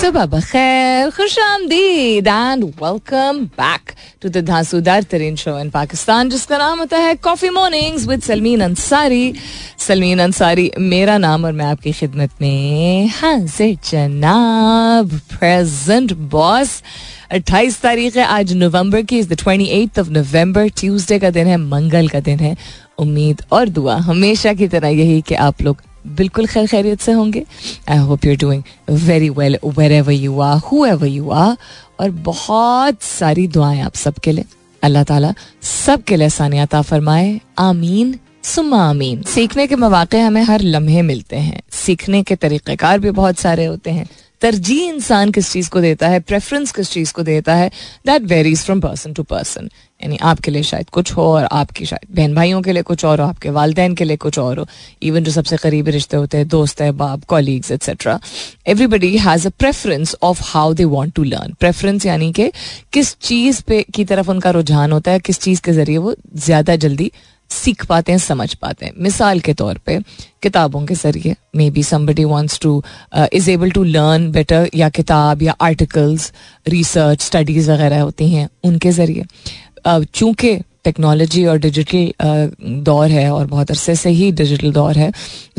सुबह बखैर खुश आमदीद and welcome back to the धांसूदार तरीन शो इन पाकिस्तान जिसका नाम होता है coffee mornings with Salmeen Ansari Salmeen Ansari मेरा नाम और मैं आपकी खिदमत में हाजिर जनाब प्रेजेंट बॉस अट्ठाईस तारीख है आज नवंबर की is the twenty eight of November Tuesday का दिन है मंगल का दिन है उम्मीद और दुआ हमेशा की तरह यही कि आप लोग बिल्कुल खैर खैरियत से होंगे। I hope you doing very well wherever you are whoever you are और बहुत सारी दुआएँ आप सबके लिए। अल्लाह ताला सबके लिए आसानियात फरमाए। आमीन सुमा आमीन। सीखने के मौाक़े हमें हर लम्हे मिलते हैं। सीखने के तरीक़ेकार भी बहुत सारे होते हैं। तरजीह इंसान किस चीज़ को देता है प्रेफरेंस किस चीज़ को देता है that varies from person to person यानी आपके लिए शायद कुछ हो और आपकी शायद बहन भाइयों के लिए कुछ और हो, आपके वालदेन के लिए कुछ और हो। इवन जो सबसे करीबी रिश्ते होते हैं, दोस्त है, बाप colleagues etcetera everybody has a preference of how they want to learn preference यानी कि किस चीज़ पे, की तरफ़ उनका रुझान होता है, किस चीज़ के ज़रिए वो ज़्यादा जल्दी सीख पाते हैं समझ पाते हैं। मिसाल के तौर पे किताबों के ज़रिए maybe somebody wants to is able to learn better या किताब या आर्टिकल्स रिसर्च स्टडीज़ वगैरह होती हैं उनके ज़रिए। Uh, चूँकि टेक्नोलॉजी और डिजिटल uh, दौर है और बहुत अरसे से ही डिजिटल दौर है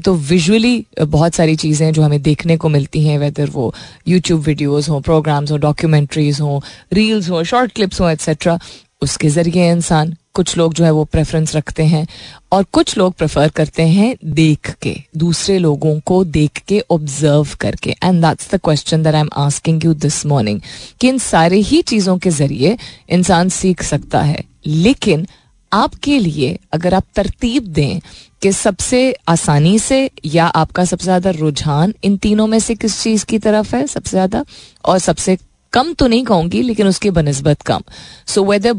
तो विजुअली बहुत सारी चीज़ें जो हमें देखने को मिलती हैं वेदर वो यूट्यूब वीडियोस हों प्रोग्राम्स हों डॉक्यूमेंट्रीज हों रील्स हों शॉर्ट क्लिप्स हों एट्सेट्रा उसके ज़रिए इंसान कुछ लोग जो है वो प्रेफरेंस रखते हैं और कुछ लोग प्रेफर करते हैं देख के, दूसरे लोगों को देख के ऑब्ज़र्व करके। And that's the question that I am asking you this morning कि इन सारे ही चीज़ों के ज़रिए इंसान सीख सकता है। लेकिन आपके लिए अगर आप तरतीब दें कि सबसे आसानी से या आपका सबसे ज़्यादा रुझान इन तीनों में से किस चीज़ की तरफ़ है सबसे ज़्यादा और सबसे कम तो नहीं कहूँगी लेकिन उसकी बनस्बत कम। So whether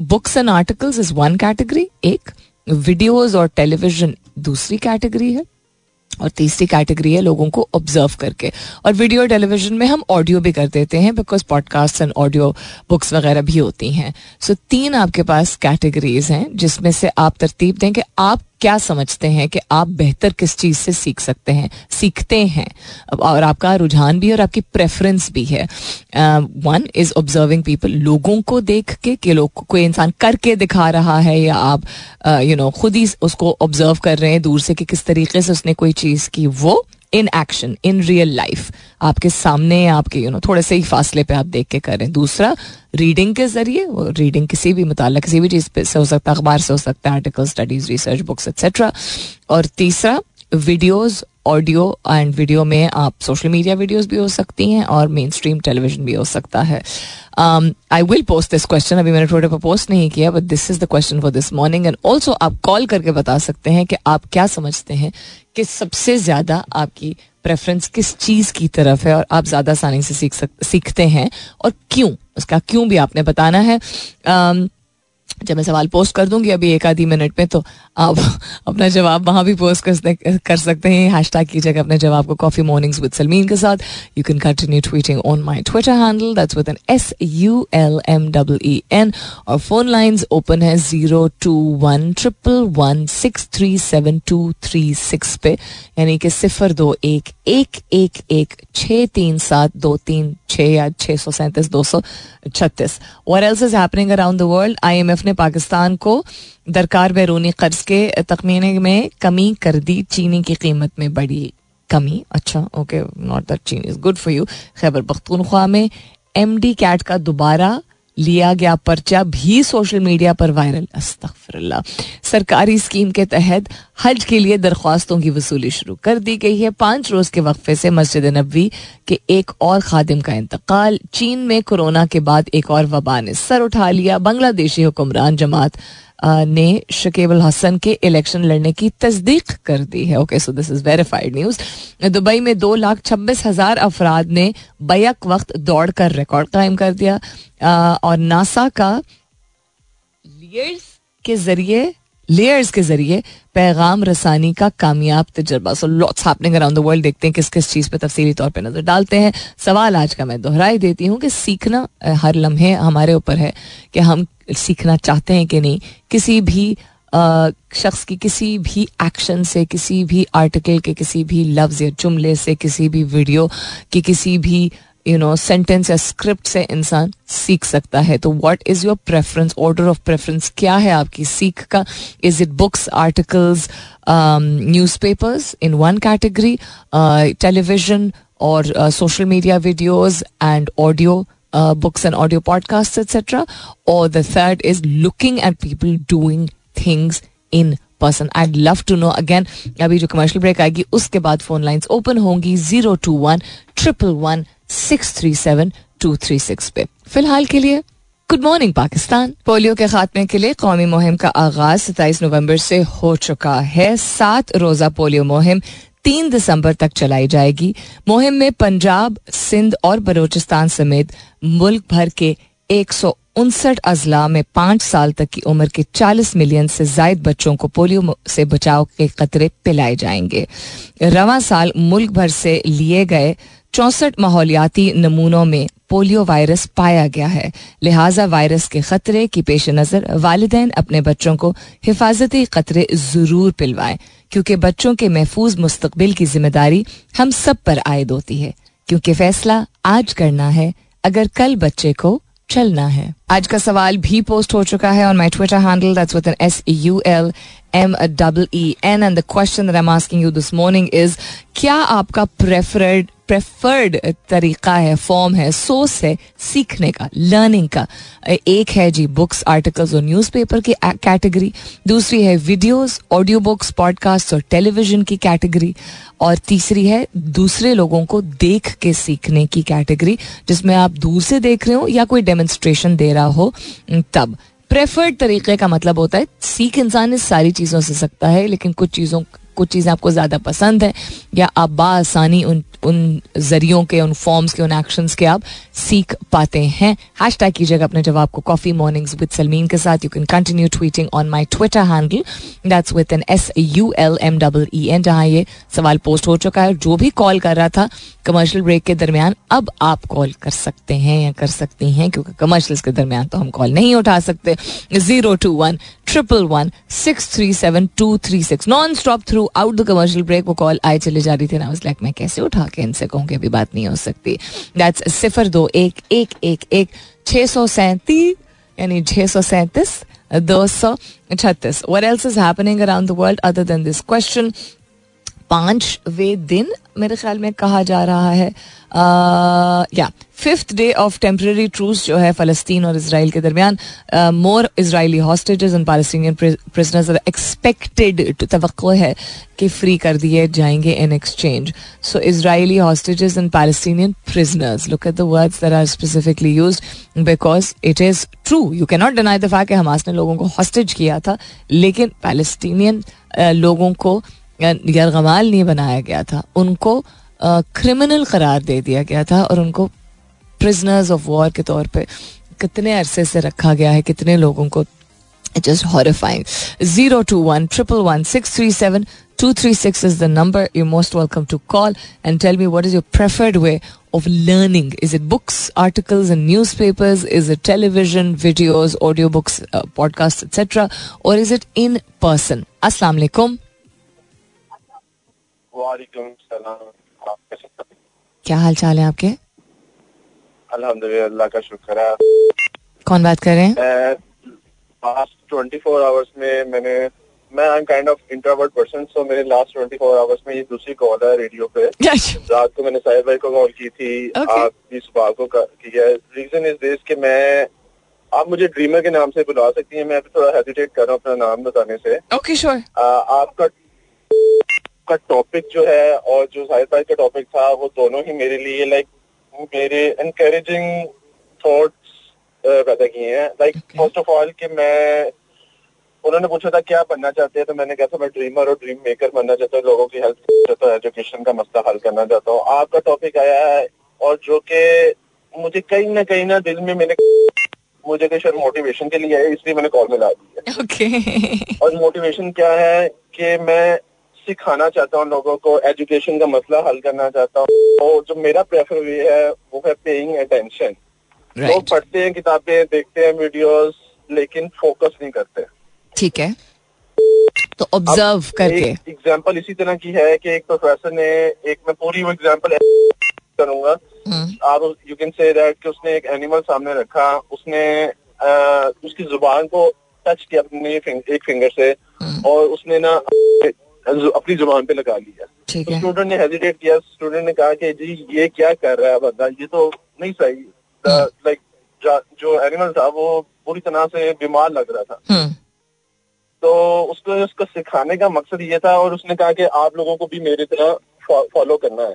books and articles is one category एक। वीडियोज़ और टेलीविज़न दूसरी कैटेगरी है और तीसरी कैटेगरी है लोगों को ऑब्ज़र्व करके। और वीडियो टेलीविज़न में हम ऑडियो भी कर देते हैं because podcast and audio books वगैरह भी होती हैं। सो so, तीन आपके पास कैटेगरीज हैं जिसमें से आप तरतीब दें कि आप क्या समझते हैं कि आप बेहतर किस चीज़ से सीख सकते हैं, सीखते हैं? और आपका रुझान भी और आपकी प्रेफरेंस भी है। वन इज़ ऑब्जर्विंग पीपल लोगों को देख के कि लोग, कोई इंसान करके दिखा रहा है या आप यू नो खुद ही उसको ऑब्ज़र्व कर रहे हैं दूर से कि किस तरीके से उसने कोई चीज़ की, वो in action in real life आपके सामने, आपके यू नो थोड़े से ही फासले पे आप देख के करें। दूसरा रीडिंग के ज़रिए रीडिंग किसी भी मुताल किसी भी चीज़ से हो सकता है, अखबार से हो सकता है article studies research books etcetera और तीसरा वीडियोज़ ऑडियो एंड वीडियो में आप सोशल मीडिया वीडियोस भी हो सकती हैं और मेन स्ट्रीम टेलीविज़न भी हो सकता है। I will post this question अभी मैंने ट्विटर पर पोस्ट नहीं किया but this is the question for this morning and also आप कॉल करके बता सकते हैं कि आप क्या समझते हैं कि सबसे ज़्यादा आपकी प्रेफरेंस किस चीज़ की तरफ़ है और आप ज़्यादा आसानी से सीख सक सीखते हैं और क्यों? उसका क्यों भी आपने बताना है। Um, जब मैं सवाल पोस्ट कर दूँगी अभी एक आधी मिनट में तो आप अपना जवाब वहाँ भी पोस्ट कर, कर सकते हैं। हैश टैग कीजिएगा अपने जवाब को कॉफ़ी मॉर्निंग्स विद सलमीन के साथ। You can continue tweeting on my Twitter handle that's with N S U L M double E N और फ़ोन लाइंस ओपन है zero two one triple one six three seven two three six पे। यानी कि सिफर दो एक एक एक एक छः तीन सात दो तीन छः या छः सौ सैंतीस दो सौ छत्तीस। और else is happening around the world I am ने पाकिस्तान को दरकार बैरूनी कर्ज के तखमीने में कमी कर दी, चीनी की कीमत में बड़ी कमी। अच्छा okay not that chini is good for you Khyber Pakhtunkhwa में एम डी कैट का दोबारा लिया गया पर्चा भी सोशल मीडिया पर वायरल। अस्तफरल्ला सरकारी स्कीम के तहत हज के लिए दरख्वास्तों की वसूली शुरू कर दी गई है। पाँच रोज के वक्फे से मस्जिद नबी के एक और खादिम का इंतकाल, चीन में कोरोना के बाद एक और वबा ने सर उठा लिया। बांग्लादेशी हुक्मरान जमात ने शकीबुल हसन के इलेक्शन लड़ने की तस्दीक कर दी है। Okay so this is verified news Dubai में दो लाख छब्बीस हज़ार अफराद ने बैक वक्त दौड़ कर रिकॉर्ड कायम कर दिया। और नासा का लियर्स के ज़रिए लेयर्स के ज़रिए पैगाम रसानी का कामयाब तजर्बा। So lots happening around the world देखते हैं किस किस चीज़ पे तफसीली तौर पे नज़र डालते हैं। सवाल आज का मैं दोहराई देती हूँ कि सीखना हर लम्हे हमारे ऊपर है कि हम सीखना चाहते हैं कि नहीं। किसी भी शख्स की किसी भी एक्शन से, किसी भी आर्टिकल के, किसी भी लफ्ज़ या जुमले से, किसी भी वीडियो की, किसी भी यू नो सेंटेंस या स्क्रिप्ट से इंसान सीख सकता है। तो what is your preference order of preference क्या है आपकी सीख का? Is it books articles newspapers in one category television और social media videos and audio books and audio podcast etcetera और the third is looking at people doing things in person I love to know again अभी जो commercial break आएगी, उसके बाद phone lines open होंगी zero two one triple one six three seven two three six पे। फ़िलहाल के लिए गुड मॉर्निंग पाकिस्तान। पोलियो के खात्मे के लिए कौमी मुहिम का आगाज़ सताईस नवंबर से हो चुका है। सात रोजा पोलियो मुहिम तीन दिसंबर तक चलाई जाएगी। मुहिम में पंजाब, सिंध और बलोचिस्तान समेत मुल्क भर के एक सौ उनसठ अजला में पाँच साल तक की उम्र के चालीस मिलियन से जायद बच्चों को पोलियो से बचाव के कतरे पिलाए जाएँगे। रवा साल मुल्क भर से लिए गए चौसठ माहौलियाती नमूनों में पोलियो वायरस पाया गया है। लिहाजा वायरस के खतरे की पेश नज़र वालदेन अपने बच्चों को हिफाजती खतरे ज़रूर पिलवाएँ, क्योंकि बच्चों के महफूज मुस्तबिल की ज़िम्मेदारी हम सब पर आयद होती है। क्योंकि फैसला आज करना है, अगर कल बच्चे को चलना है। आज का सवाल भी पोस्ट हो चुका है on my Twitter handle that's with N S U L M double E N and the question that I am asking you this morning is क्या आपका प्रेफर्ड प्रेफर्ड तरीका है फॉर्म है सोर्स है, सीखने का लर्निंग का। एक है जी बुक्स आर्टिकल्स और न्यूज़पेपर की कैटेगरी दूसरी है वीडियोस ऑडियो बुक्स पॉडकास्ट और टेलीविज़न की कैटेगरी और तीसरी है दूसरे लोगों को देख के सीखने की कैटेगरी जिसमें आप दूर से देख रहे हो या कोई डेमोन्स्ट्रेशन दे रहा हो तब। प्रेफर्ड तरीके का मतलब होता है, सीख इंसान इस सारी चीज़ों से सकता है, लेकिन कुछ चीज़ों कुछ चीज़ें आपको ज़्यादा पसंद है, या आप बासानी उन उन जरियों के, उन फॉर्म्स के, उन एक्शंस के आप सीख पाते हैं। हैश टैग कीजिएगा अपने जवाब को कॉफ़ी मॉर्निंग्स विद सलमीन के साथ। You can continue tweeting on my Twitter handle that's with N S U L M double E N जहाँ ये सवाल पोस्ट हो चुका है। जो भी कॉल कर रहा था कमर्शियल ब्रेक के दरमियान, अब आप कॉल कर सकते हैं या कर सकती हैं, क्योंकि कमर्शियल के दरमियान तो हम कॉल नहीं उठा सकते। Zero two one triple one six three seven two three six non stop throughout the commercial break, वो कॉल आए चले जा रही थी ना लाइक मैं कैसे उठा के इनसे कहूँ कि अभी बात नहीं हो सकती? दैट्स सिफर दो, एक एक एक एक छः सौ सैंतीस, यानी छः सौ सैंतीस, दो सौ छत्तीस। What else is happening around the world other than this question पांचवे दिन मेरे ख्याल में कहा जा रहा है। या fifth day of temporary truce जो है फलस्तीन और इसराइल के दरमियान more Israeli hostages and Palestinian prisoners are expected तो है कि फ्री कर दिए जाएँगे in exchange so Israeli hostages and Palestinian prisoners look at the words are specifically used because it is true you can not deny the fact कि Hamas ने लोगों को हॉस्टेज किया था, लेकिन पैलेस्टीनियन लोगों को यरगमाल नहीं बनाया गया था। उनको क्रिमिनल करार दे दिया गया था और उनको प्रिजनर्स ऑफ़ वॉर के तौर पे कितने अरसे से रखा गया है कितने लोगों को just horrifying. 021 111 236 is the number. You're most welcome to call and tell me what is your preferred way of learning. Is it books, articles, and newspapers? Is it television, videos, audiobooks, uh, podcasts, etc.? Or is it in person? Assalamu alaikum. क्या हाल चाल है आपके? अल्हम्दुलिल्लाह का शुक्र है। कौन बात कर रहे हैं? लास्ट ट्वेंटी फोर आवर्स में मैंने मैं I am kind of introvert person so मेरे लास्ट ट्वेंटी फोर आवर्स में ये दूसरी कॉल है रेडियो पे। रात को मैंने साहिब भाई को कॉल की थी okay. आप भी सुबह को की है। रीजन इज़ दिस कि मैं आप मुझे ड्रीमर के नाम से बुला सकती हैं मैं अभी थोड़ा हेजिटेट कर रहा हूँ अपना नाम बताने से। Okay okay, sure sure. आपका का टॉपिक जो है और जो साहिद भाई का टॉपिक था वो दोनों ही मेरे लिए लाइक मेरे एनकरेजिंग थॉट्स पैदा किए हैं। लाइक फ़र्स्ट ऑफ़ ऑल कि मैं उन्होंने पूछा था क्या बनना चाहते हैं? तो मैंने कहा था मैं ड्रीमर और ड्रीम मेकर बनना चाहता हूँ लोगों की हेल्प चाहता हूँ एजुकेशन का मसला हल करना चाहता हूँ। आपका टॉपिक आया है और जो कि मुझे कहीं ना कहीं ना दिल में मैंने मुझे कहीं शायद मोटिवेशन के लिए है इसलिए मैंने कॉल मिला दी है। ओके और मोटिवेशन क्या है कि मैं सिखाना चाहता हूँ लोगों को एजुकेशन का मसला हल करना चाहता हूँ। और जो मेरा प्रेफर वे है वो है पेइंग अटेंशन लोग राइट पढ़ते हैं किताबें देखते हैं वीडियोस लेकिन फोकस नहीं करते। ठीक है। तो ऑब्ज़र्व करके। एग्जांपल इसी तरह की है कि एक प्रोफेसर ने एक मैं पूरी वो एग्जांपल करूँगा। हम्म, आप यू कैन से दैट कि उसने एक एनिमल सामने रखा उसने अ, उसकी ज़ुबान को टच किया अपनी एक फिंगर से। हम्म, और उसने ना अपनी ज़ुबान पे लगा लिया। तो स्टूडेंट ने हेजिटेट किया। स्टूडेंट ने कहा कि जी ये क्या कर रहा है बंदा? ये तो नहीं सही। लाइक जो एनिमल था वो पूरी तरह से बीमार लग रहा था। हम्म, तो उसको उसको सिखाने का मकसद ये था और उसने कहा कि आप लोगों को भी मेरी तरह फॉलो करना है।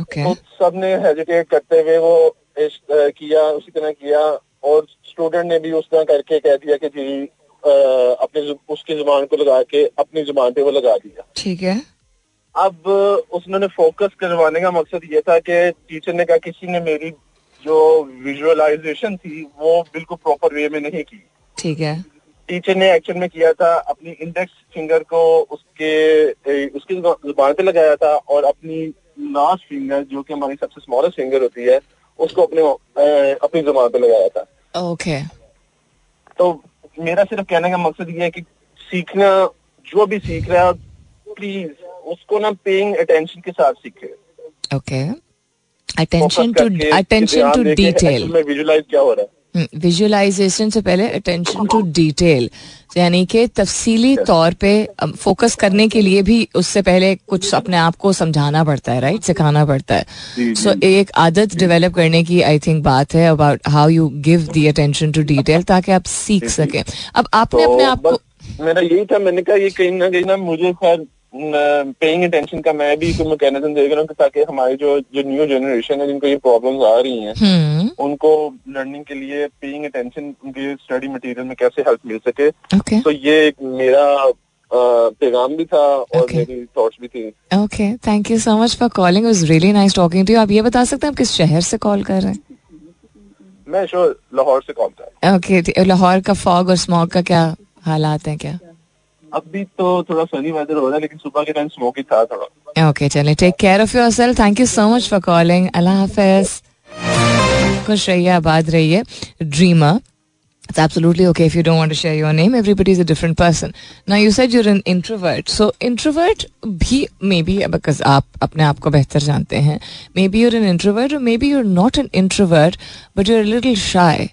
ओके तो सबने हेजिटेट करते हुए वो किया उसी तरह किया और स्टूडेंट ने भी उस तरह करके कह दिया कि जी अपनी उसकी ज़ुबान को लगा के अपनी ज़ुबान पे वो लगा दिया। ठीक है। अब उसने फोकस करवाने का मकसद ये था कि टीचर ने कहा किसी ने मेरी जो विजुअलाइजेशन थी वो बिल्कुल प्रॉपर वे में नहीं की। ठीक है। टीचर ने एक्चुअल में किया था अपनी इंडेक्स फिंगर को उसके उसकी ज़ुबान पे लगाया था और अपनी लास्ट फिंगर जो कि हमारी सबसे स्मॉलेस्ट फिंगर होती है उसको अपने अपनी ज़ुबान पे लगाया था। ओके तो मेरा सिर्फ़ कहने का मकसद ये है कि सीखना जो भी सीख रहा है प्लीज़ उसको ना पेइंग अटेंशन के साथ सीखे। Okay attention to attention to detail visualise क्या हो रहा है। विजुअलाइजेशन से पहले अटेंशन टू डिटेल यानी कि तफसीली तौर पे फोकस करने के लिए भी उससे पहले कुछ अपने आप को समझाना पड़ता है राइट सिखाना पड़ता है। सो एक आदत डेवलप करने की आई थिंक बात है about how you give the attention to detail ताकि आप सीख सकें। अब आपने अपने तो आप को मेरा यही था मैंने कहा ये कहीं ना कहीं ना मुझे पेइंग अटेंशन का मैं भी कोई मैकेनिज्म देख रहा हूँ ताकि हमारी जो जो न्यू जनरेशन है जिनको ये प्रॉब्लम्स आ रही हैं हम्म। उनको लर्निंग के लिए पेइंग अटेंशन उनके स्टडी मटेरियल में कैसे हेल्प मिल सके। ओके तो ये एक मेरा पैगाम भी था और Okay. मेरी थॉट्स भी थी। Okay thank you so much for calling was really nice talking to you आप ये बता सकते हैं आप किस शहर से कॉल कर रहे हैं? मैं श्योर लाहौर से कॉल कर ओके लाहौर का फॉग और स्मॉग का क्या हालात है क्या? अभी तो थोड़ा सनी वेदर हो रहा है लेकिन सुबह के टाइम स्मोकी था थोड़ा ओके चलें take care of yourself thank you so much for calling अल्लाह हाफिज खुश रहिए आबाद रहिए dreamer It's absolutely okay if you don't want to share your name. Everybody is a different person. Now you said you're an introvert. So introvert भी maybe because आप अपने आप को बेहतर जानते हैं. Maybe you're an introvert or maybe you're not an introvert, but you're a little shy.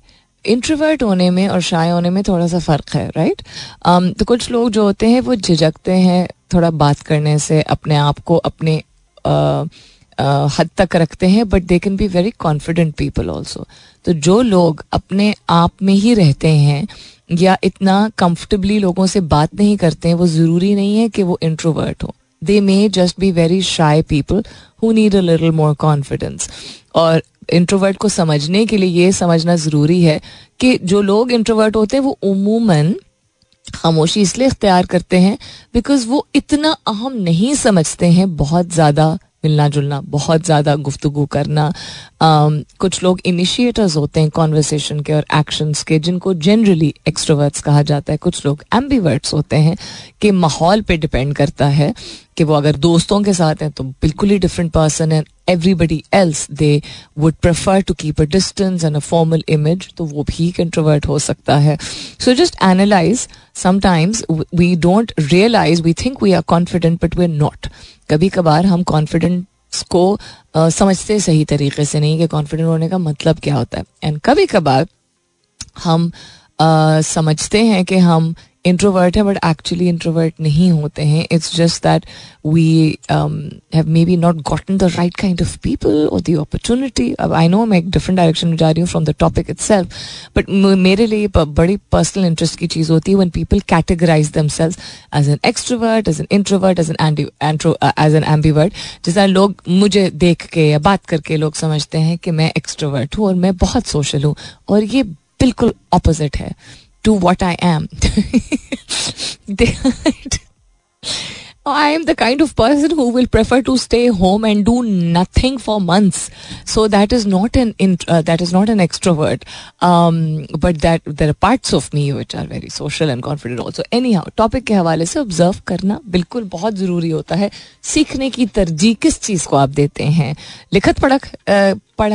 Introvert होने में और शाय होने में थोड़ा सा फ़र्क है राइट um, तो कुछ लोग जो होते हैं वो झिझकते हैं थोड़ा बात करने से अपने आप को अपने uh, uh, हद तक रखते हैं but they can be very confident people also तो जो लोग अपने आप में ही रहते हैं या इतना कंफर्टेबली लोगों से बात नहीं करते हैं वो ज़रूरी नहीं है कि वो इंट्रोवर्ट हो. They may just be very shy people who need a little more confidence और इंट्रोवर्ट को समझने के लिए ये समझना ज़रूरी है कि जो लोग इंट्रोवर्ट होते हैं, वो उमूमन खामोशी इसलिए इख्तियार करते हैं बिकॉज़ वो इतना अहम नहीं समझते हैं बहुत ज़्यादा मिलना जुलना बहुत ज़्यादा गुफ्तु करना कुछ लोग इनिशिएटर्स होते हैं कॉन्वर्सेशन के और एक्शंस के, जिनको जनरली एक्सट्रोवर्ट्स कहा जाता है। कुछ लोग एम्बीवर्ट्स होते हैं कि माहौल पे डिपेंड करता है कि वो अगर दोस्तों के साथ हैं तो बिल्कुल ही डिफरेंट पर्सन है। Everybody else they would prefer to keep a distance and a formal image तो वो भी कंट्रोवर्ट हो सकता है। So just analyse sometimes we don't realise we think we are confident but we are not कभी कभार हम कॉन्फिडेंस को समझते सही तरीके से नहीं कि कॉन्फिडेंट होने का मतलब क्या होता है। एंड कभी कभार हम समझते हैं कि हम इंट्रोवर्ट है बट एक्चुअली इंट्रोवर्ट नहीं होते हैं. It's just that we have maybe not gotten the right kind of people और द अपॉर्चुनिटी अब आई नो मैं एक डिफरेंट डायरेक्शन में जा रही हूँ from the topic itself but मेरे लिए बड़ी पर्सनल इंटरेस्ट की चीज़ होती है when people categorise themselves as an extrovert as an introvert as an as an ambivert जैसा लोग मुझे देख के या बात करके लोग समझते हैं कि मैं एक्सट्रोवर्ट हूँ और मैं बहुत सोशल हूँ और ये बिल्कुल ऑपोजिट है। To what I am I am the kind of person who will prefer to stay home and do nothing for months so that is not an that is not an extrovert but that there are parts of me which are very social and confident also anyhow topic के हवाले से observe करना बिल्कुल बहुत ज़रूरी होता है सीखने की तरजीह किस चीज़ को आप देते हैं लिखत पढ़क पढ़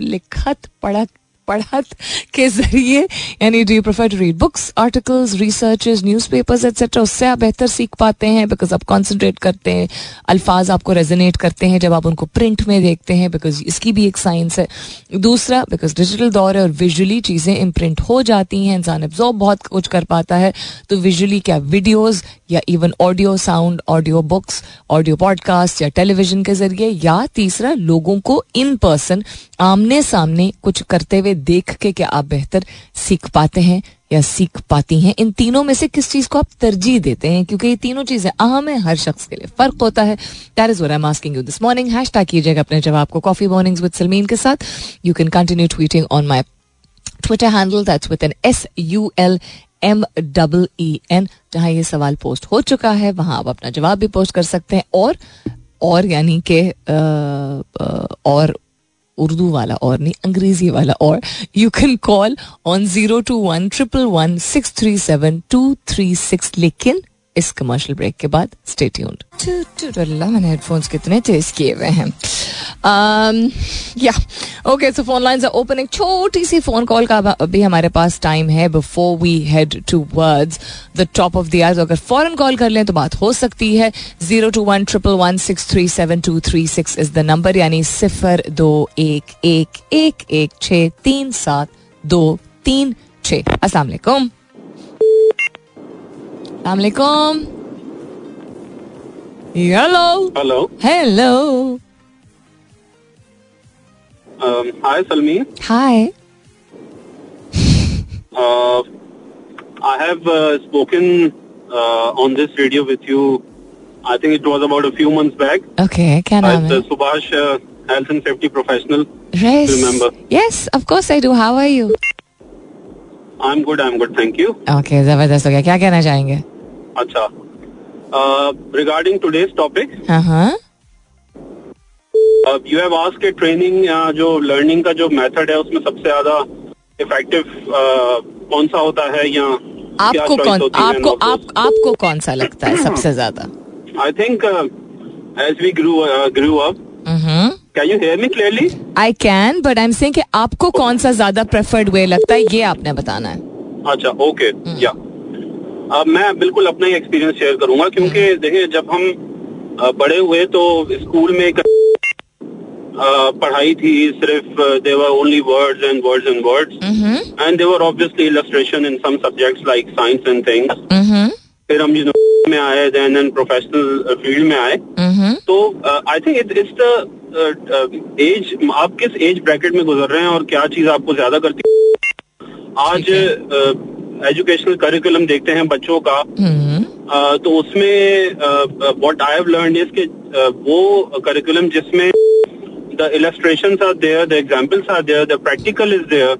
लिखत पढ़क पढ़त के ज़रिए। यानी do you prefer to read books articles researches newspapers etcetera उससे आप बेहतर सीख पाते हैं बिकॉज़ आप कॉन्सेंट्रेट करते हैं। अल्फाज आपको रेजोनेट करते हैं जब आप उनको प्रिंट में देखते हैं बिकॉज़ इसकी भी एक साइंस है। दूसरा बिकॉज़ डिजिटल दौर है और विजुअली चीज़ें इम्प्रिंट हो जाती हैं, इंसान एब्जॉर्ब बहुत कुछ कर पाता है। तो विजुअली क्या वीडियोज़ या even audio sound audio books audio podcast या टेलीविज़न के ज़रिए या तीसरा, लोगों को इन पर्सन आमने सामने कुछ करते हुए देख के क्या आप बेहतर सीख पाते हैं या सीख पाती हैं? इन तीनों में से किस चीज़ को आप तरजीह देते हैं? क्योंकि ये तीनों चीज़ें अहम है, हर शख्स के लिए फ़र्क होता है। That is you this morning hash कीजिएगा अपने जवाब को। कॉफ़ी मॉर्निंग्स विद सलमीन के साथ। You can continue tweeting on my Twitter handle that's with N S U L M double E N जहाँ ये सवाल पोस्ट हो चुका है, वहाँ आप अपना जवाब भी पोस्ट कर सकते हैं। और और यानी कि और उर्दू वाला और नहीं, अंग्रेज़ी वाला और you can call on zero two one triple one six three seven two three six लेकिन इस कमर्शियल ब्रेक के बाद स्टे ट्यून्ड मैंने हेडफोन्स कितने तेज किए हुए हैं। या okay so phone lines are opening छोटी सी फ़ोन कॉल का अभी हमारे पास टाइम है before we head towards the top of the hours अगर फॉरन कॉल कर लें तो बात हो सकती है। Zero two one triple one six three seven two three six is the number यानी सिफर दो एक एक एक एक छ तीन सात दो तीन छ अस्सलाम. Um, hi, Salmi. Hi. Uh, I have uh, spoken uh, on this radio with you. I think it was about a few months back. Okay, क्या नाम है? uh, Subhash, uh, health and safety professional. Yes. remember. Yes, of course I do. How are you? I'm good. I'm good. Thank you. Okay, ज़बरदस्त हो गया क्या कहना चाहेंगे अच्छा। Regarding today's topic you have आज के ट्रेनिंग या जो लर्निंग का जो मेथड है उसमें सबसे ज़्यादा इफ़ेक्टिव कौन सा होता है या आपको कौन आपको आप, आपको कौन सा लगता है सबसे ज़्यादा? I think as we grew grew up can you hear me clearly I can but I am saying आपको कौन सा ज़्यादा प्रेफर्ड वे लगता है ये आपने बताना है। अच्छा ओके या mm. अब मैं बिल्कुल अपना ही एक्सपीरियंस शेयर करूँगा क्योंकि देखिए जब हम बड़े हुए तो स्कूल में अ, पढ़ाई थी सिर्फ़ there were only words and words and words and there were obviously illustration in some subjects like science and things फिर हम यूनिवर्सिटी में आए देन एंड प्रोफेशनल फ़ील्ड में आए। तो I think it is the age आप किस age bracket में गुजर रहे हैं और क्या चीज़ आपको ज़्यादा करती है? आज एजुकेशनल करिकुलम देखते हैं बच्चों का। अ, तो उसमें what I have learn is कि वो करिकुलम जिसमें the illustration are there the examples are there the practical is there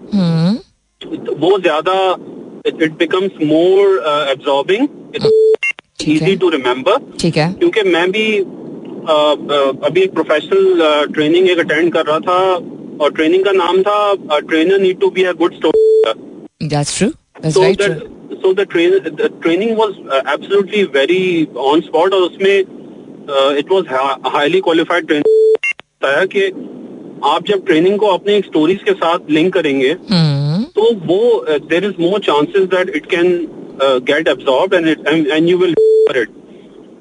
वो ज़्यादा it becomes more absorbing easy to remember ठीक है। क्योंकि मैं भी अभी एक प्रोफेशनल ट्रेनिंग एक अटेंड कर रहा था और ट्रेनिंग का नाम था trainer need to be a good story that's true that's so very the true so the train the training was uh, absolutely very on spot और उसमें uh, it was hi- highly qualified training बताया कि आप जब training को अपने stories के साथ लिंक करेंगे तो वो there is more chances that it can get absorb and and you will it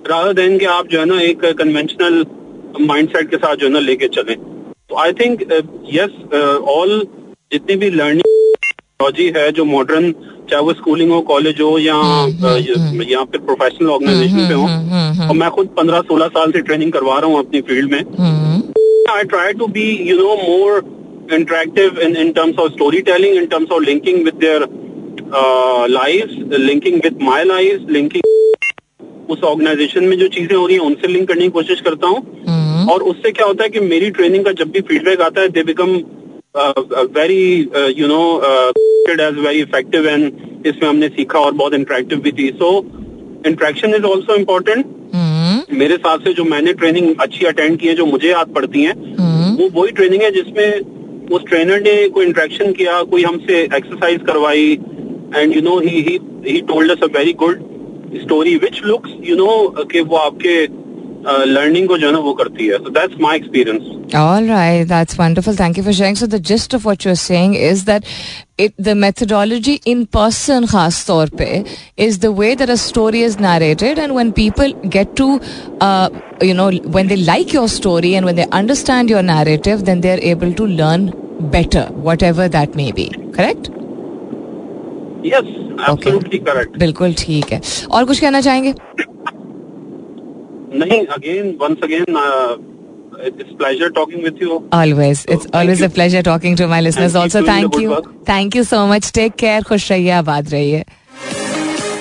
rather than कि आप जो है ना एक कन्वेंशनल माइंडसेट के साथ जो है ना लेके चलें। तो आई थिंक यस ऑल जितनी भी लर्निंग टेक्नोलॉजी है जो मॉडर्न चाहे वो स्कूलिंग हो कॉलेज हो या या फिर प्रोफेशनल ऑर्गेनाइजेशन पे हो। और मैं खुद पंद्रह सोलह साल से ट्रेनिंग करवा रहा हूँ अपनी फ़ील्ड में। I try to be, you know, more interactive in, in terms of storytelling, in terms of linking with their uh, lives, linking with my lives, linking उस ऑर्गेनाइजेशन में जो चीज़ें हो रही हैं उनसे लिंक करने की कोशिश करता हूँ। और उससे क्या होता है कि मेरी ट्रेनिंग का जब भी फीडबैक आता है they become very you know as very effective and इसमें हमने सीखा और बहुत इंटरेक्टिव भी थी. So interaction is also important मेरे साथ से जो मैंने ट्रेनिंग अच्छी अटेंड की है जो मुझे याद पड़ती है हम्म, वो वही ट्रेनिंग है जिसमें उस ट्रेनर ने कोई इंटरेक्शन किया कोई हमसे एक्सरसाइज करवाई and you know he he told us a very good story which looks you know कि वो आपके बिल्कुल ठीक है। और कुछ कहना चाहेंगे? Nahin, again, once again, uh, it's pleasure talking with you. Always. It's so, always you. a pleasure talking to my listeners. Also, thank you. Thank you so much. Take care. Khush rahiye, abad rahiye.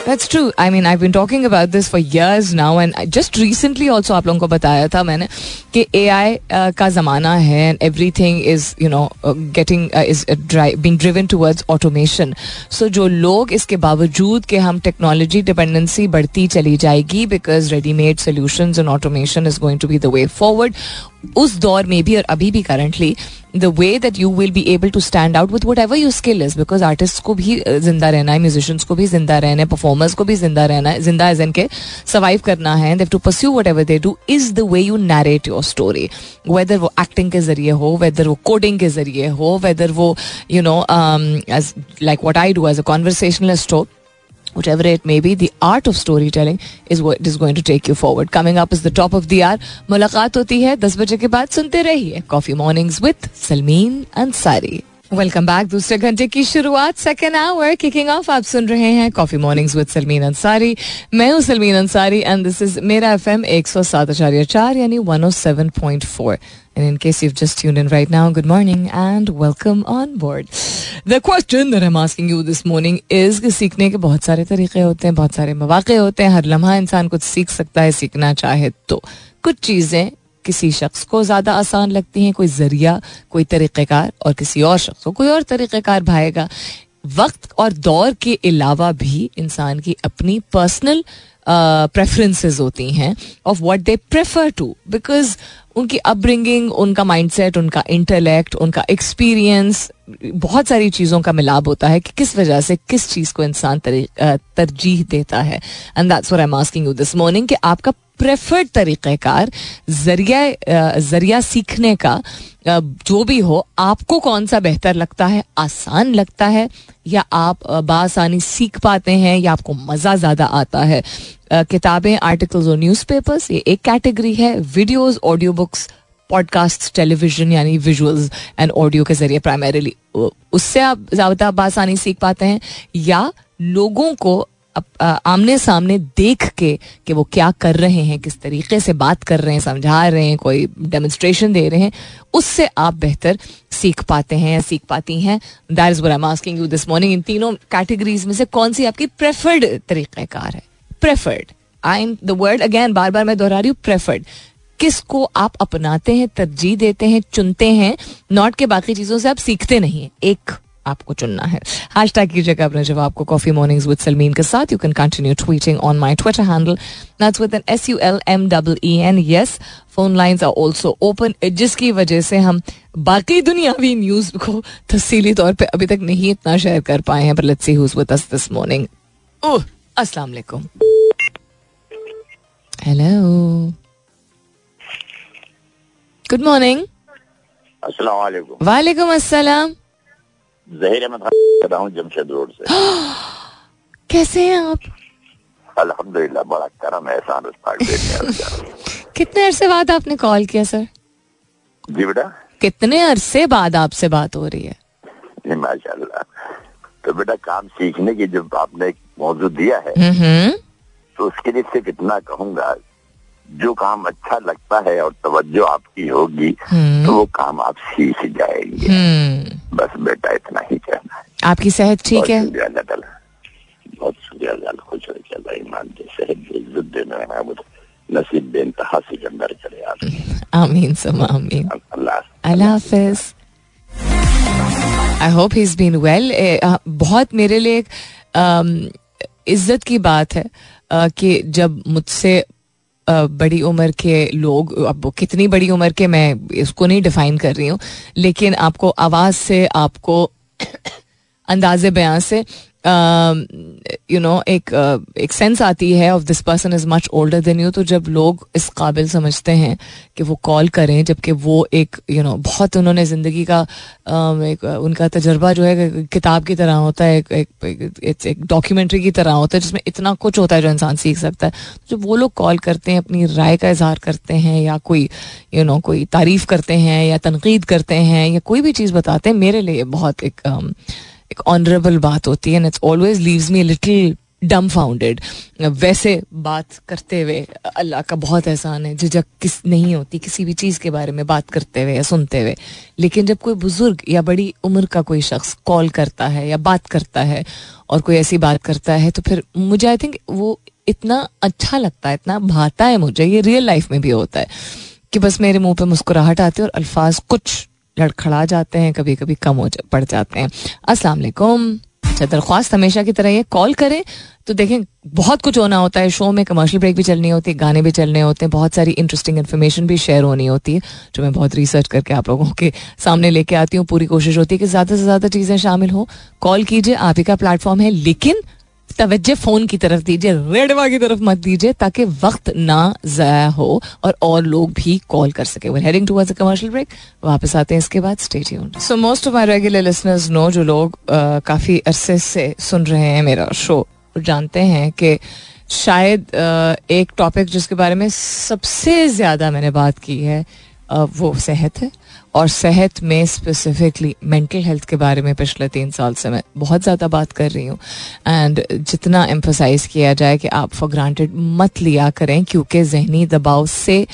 That's true. I mean, I've been talking about this for years now, and just recently also आप लोगों को बताया था मैंने कि AI uh, का जमाना है and everything is you know uh, getting uh, is uh, dri- being driven towards automation. So जो लोग इसके बावजूद कि हम टेक्नोलॉजी डिपेंडेंसी बढ़ती चली जाएगी because ready-made solutions and automation is going to be the way forward. उस दौर में भी और अभी भी currently the way that you will be able to stand out with whatever your skill is because artist को भी uh, ज़िंदा रहना है म्यूजिशियंस को भी ज़िंदा रहना है परफॉर्मर्स को भी ज़िंदा रहना है ज़िंदा एज इनके सर्वाइव करना है they've to pursue whatever they do is the way you narrate your story whether वो एक्टिंग के ज़रिए हो वेदर वो कोडिंग के ज़रिए हो वेदर वो you know as like what I do as a conversationalist हो whatever it may be, the art of storytelling is what is going to take you forward. Coming up is the top of the hour. मुलाकात होती है दस बजे के बाद सुनते रहिए coffee mornings with Salmeen Ansari welcome back दूसरे घंटे की शुरुआत सेकेंड आवर किकिंग ऑफ़ आप सुन रहे हैं coffee mornings with Salmeen Ansari मैं हूँ Salmeen Ansari and this is मेरा एफ़ एम एक सौ सात आचार्य चार यानी one O seven point four And in case you've just tuned in right now, good morning and welcome on board. The question that I'm asking you this morning is कि सीखने के बहुत सारे तरीके होते हैं बहुत सारे मौाक़े होते हैं। हर लम्हा इंसान कुछ सीख सकता है सीखना चाहे तो। कुछ चीज़ें किसी शख्स को ज़्यादा आसान लगती हैं, कोई ज़रिया, कोई तरीक़ेकार और किसी और शख्स को कोई और तरीक़ेकार भाएगा। वक्त और दौर के अलावा भी इंसान की अपनी पर्सनल प्रेफरेंसेस होती हैं of what they prefer to because उनकी अपब्रिंगिंग उनका माइंडसेट उनका इंटेलेक्ट उनका एक्सपीरियंस बहुत सारी चीज़ों का मिलाप होता है कि किस वजह से किस चीज़ को इंसान तरजीह देता है। And that's I am asking you this morning कि आपका प्रेफर्ड तरीक़ेकार ज़रिया ज़रिया सीखने का जो भी हो, आपको कौन सा बेहतर लगता है? आसान लगता है? या आप बासानी सीख पाते हैं? या आपको मज़ा ज़्यादा आता है? किताबें आर्टिकल्स और न्यूज़पेपर्स ये एक कैटेगरी है। Videos audio books podcast television यानी विजुअल्स एंड ऑडियो के ज़रिए प्राइमरीली उससे आप ज़्यादा बासानी सीख पाते हैं। या लोगों को आमने सामने देख के कि वो क्या कर रहे हैं, किस तरीके से बात कर रहे हैं, समझा रहे हैं, कोई डेमोन्स्ट्रेशन दे रहे हैं, उससे आप बेहतर सीख पाते हैं या सीख पाती हैं। That is I asking you this morning इन तीनों कैटेगरीज में से कौन सी आपकी प्रेफर्ड तरीक़ेकार है? Preferred I am the word again बार बार मैं दोहरा रही हूँ प्रेफर्ड किसको आप अपनाते हैं, तरजीह देते हैं, चुनते हैं, नॉट के बाकी चीज़ों से आप सीखते नहीं हैं। एक आपको चुनना है। हैश टैग कीजिएगा अपने जवाब को कॉफ़ी मॉर्निंग्स विद सलमीन के साथ। You can continue tweeting on my Twitter handle that's with N S U L M double E N yes phone lines are also open जिसकी वजह से हम बाकी दुनियावी न्यूज़ को तफसीली तौर पे अभी तक नहीं इतना शेयर कर पाए हैं पर let's see who's with us this morning oh अस्सलाम वालेकुम। हेलो गुड मॉर्निंग अस्सलाम वालेकुम। वालेकुम अस्सलाम। जहीर अहमद खान कर रहा हूँ जमशेद रोड से। कैसे हैं आप? अल्हम्दुलिल्लाह बड़ा करम एहसान कितने अरसे बाद आपने कॉल किया सर? जी बेटा? कितने अरसे बाद आपसे बात हो रही है? माशाल्लाह। तो बेटा काम सीखने की जब आपने एक मौजू दिया है हम्म। तो उसके लिए सिर्फ़ इतना कहूँगा जो काम अच्छा लगता है और तवज्जो आपकी होगी हम्म। तो वो काम आप सीख जाएँगे। हम्म। बस बेटा इतना ही कहना है। आपकी सेहत ठीक है? अल्लाह ताला। बहुत शुक्रिया अल्लाह खुश रखे अल्लाह ईमान दे सेहत दे इज़्ज़त दे मेरा महमूद नसीब आप। आमीन समा आमीन। अल्लाह अल्लाह हाफिज। I hope he is been well बहुत मेरे लिए इज़्ज़त की बात है कि जब मुझसे बड़ी उम्र के लोग, अब कितनी बड़ी उम्र के मैं इसको नहीं डिफाइन कर रही हूँ, लेकिन आपको आवाज़ से, आपको अंदाज बयां से यू नो एक uh, एक सेंस आती है of this person is much older than you तो जब लोग इस काबिल समझते हैं कि वो कॉल करें जबकि वो एक यू नो बहुत उन्होंने ज़िंदगी का um, एक uh, उनका तजर्बा जो है किताब की तरह होता है एक एक, डॉक्यूमेंट्री की तरह होता है जिसमें इतना कुछ होता है जो इंसान सीख सकता है। जब वो लोग कॉल करते हैं अपनी राय का इजहार करते हैं या कोई यू नो कोई तारीफ़ करते हैं या तनकीद करते हैं या कोई भी चीज़ बताते हैं मेरे लिए बहुत एक um, एक ऑनरेबल बात होती है and it's always leaves me little dumbfounded वैसे बात करते हुए अल्लाह का बहुत एहसान है, झिझक किस नहीं होती किसी भी चीज़ के बारे में बात करते हुए या सुनते हुए। लेकिन जब कोई बुज़ुर्ग या बड़ी उम्र का कोई शख्स कॉल करता है या बात करता है और कोई ऐसी बात करता है तो फिर मुझे आई थिंक वो इतना अच्छा लगता है, इतना भाता है मुझे, ये रियल लाइफ में भी होता है कि बस मेरे मुँह पे मुस्कुराहट आती है और अल्फाज कुछ लड़खड़ा जाते हैं कभी कभी कम हो जा, पड़ जाते हैं। अस्सलाम वालेकुम अच्छा दरख्वास्त हमेशा की तरह ये कॉल करें तो देखें बहुत कुछ होना होता है। शो में कमर्शियल ब्रेक भी चलनी होती है गाने भी चलने होते हैं बहुत सारी इंटरेस्टिंग इन्फॉर्मेशन भी शेयर होनी होती है जो मैं बहुत रिसर्च करके आप लोगों के सामने लेके आती हूँ। पूरी कोशिश होती है कि ज़्यादा से ज़्यादा चीज़ें शामिल हो। कॉल कीजिए आप ही का प्लेटफॉर्म है लेकिन तवज्जो फ़ोन की तरफ़ दीजिए रेडवा की तरफ़ मत दीजिए, ताकि वक्त ना ज़ाया हो और और लोग भी कॉल कर सके। We're heading towards a commercial break वापस आते हैं इसके बाद stay tuned so most of my regular listeners know जो लोग काफ़ी अरसे से सुन रहे हैं मेरा शो जानते हैं कि शायद एक टॉपिक जिसके बारे में सबसे ज़्यादा मैंने बात की है वो सेहत है और सेहत में स्पेसिफिकली मेंटल हेल्थ के बारे में पिछले तीन साल से मैं बहुत ज़्यादा बात कर रही हूँ। एंड जितना एम्फोसाइज किया जाए कि आप फॉर ग्रांटेड मत लिया करें क्योंकि जहनी दबाव से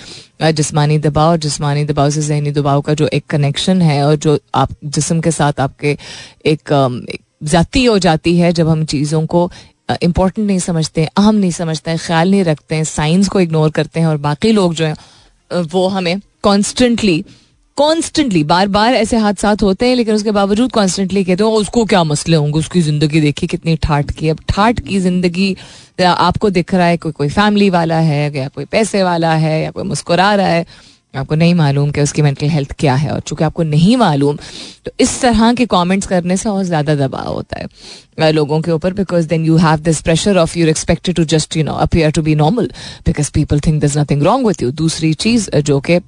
जिसमानी दबाव और जिसमानी दबाव से जहनी दबाव का जो एक कनेक्शन है और जो आप जिसम के साथ आपके एक, एक जाती हो जाती है जब हम चीज़ों को इम्पोर्टेंट नहीं समझते अहम नहीं समझते ख्याल नहीं रखते हैं साइंस को इग्नोर करते हैं और बाकी लोग जो हैं वो हमें कॉन्स्टेंटली कॉन्स्टेंटली बार बार ऐसे हादसा होते हैं, लेकिन उसके बावजूद कॉन्स्टेंटली कहते हो उसको क्या मसले होंगे? उसकी ज़िंदगी देखिए कितनी ठाट की अब ठाट की ज़िंदगी आपको दिख रहा है कोई कोई फैमिली वाला है, या कोई पैसे वाला है, या कोई मुस्कुरा रहा है, आपको नहीं मालूम कि उसकी मेंटल हेल्थ क्या है। और चूँकि आपको नहीं मालूम तो इस तरह के कमेंट्स करने से और ज़्यादा दबाव होता है लोगों के ऊपर because then you have this pressure of you're expected to just you know appear to be normal because people think there's nothing wrong with you दूसरी चीज़ जो कि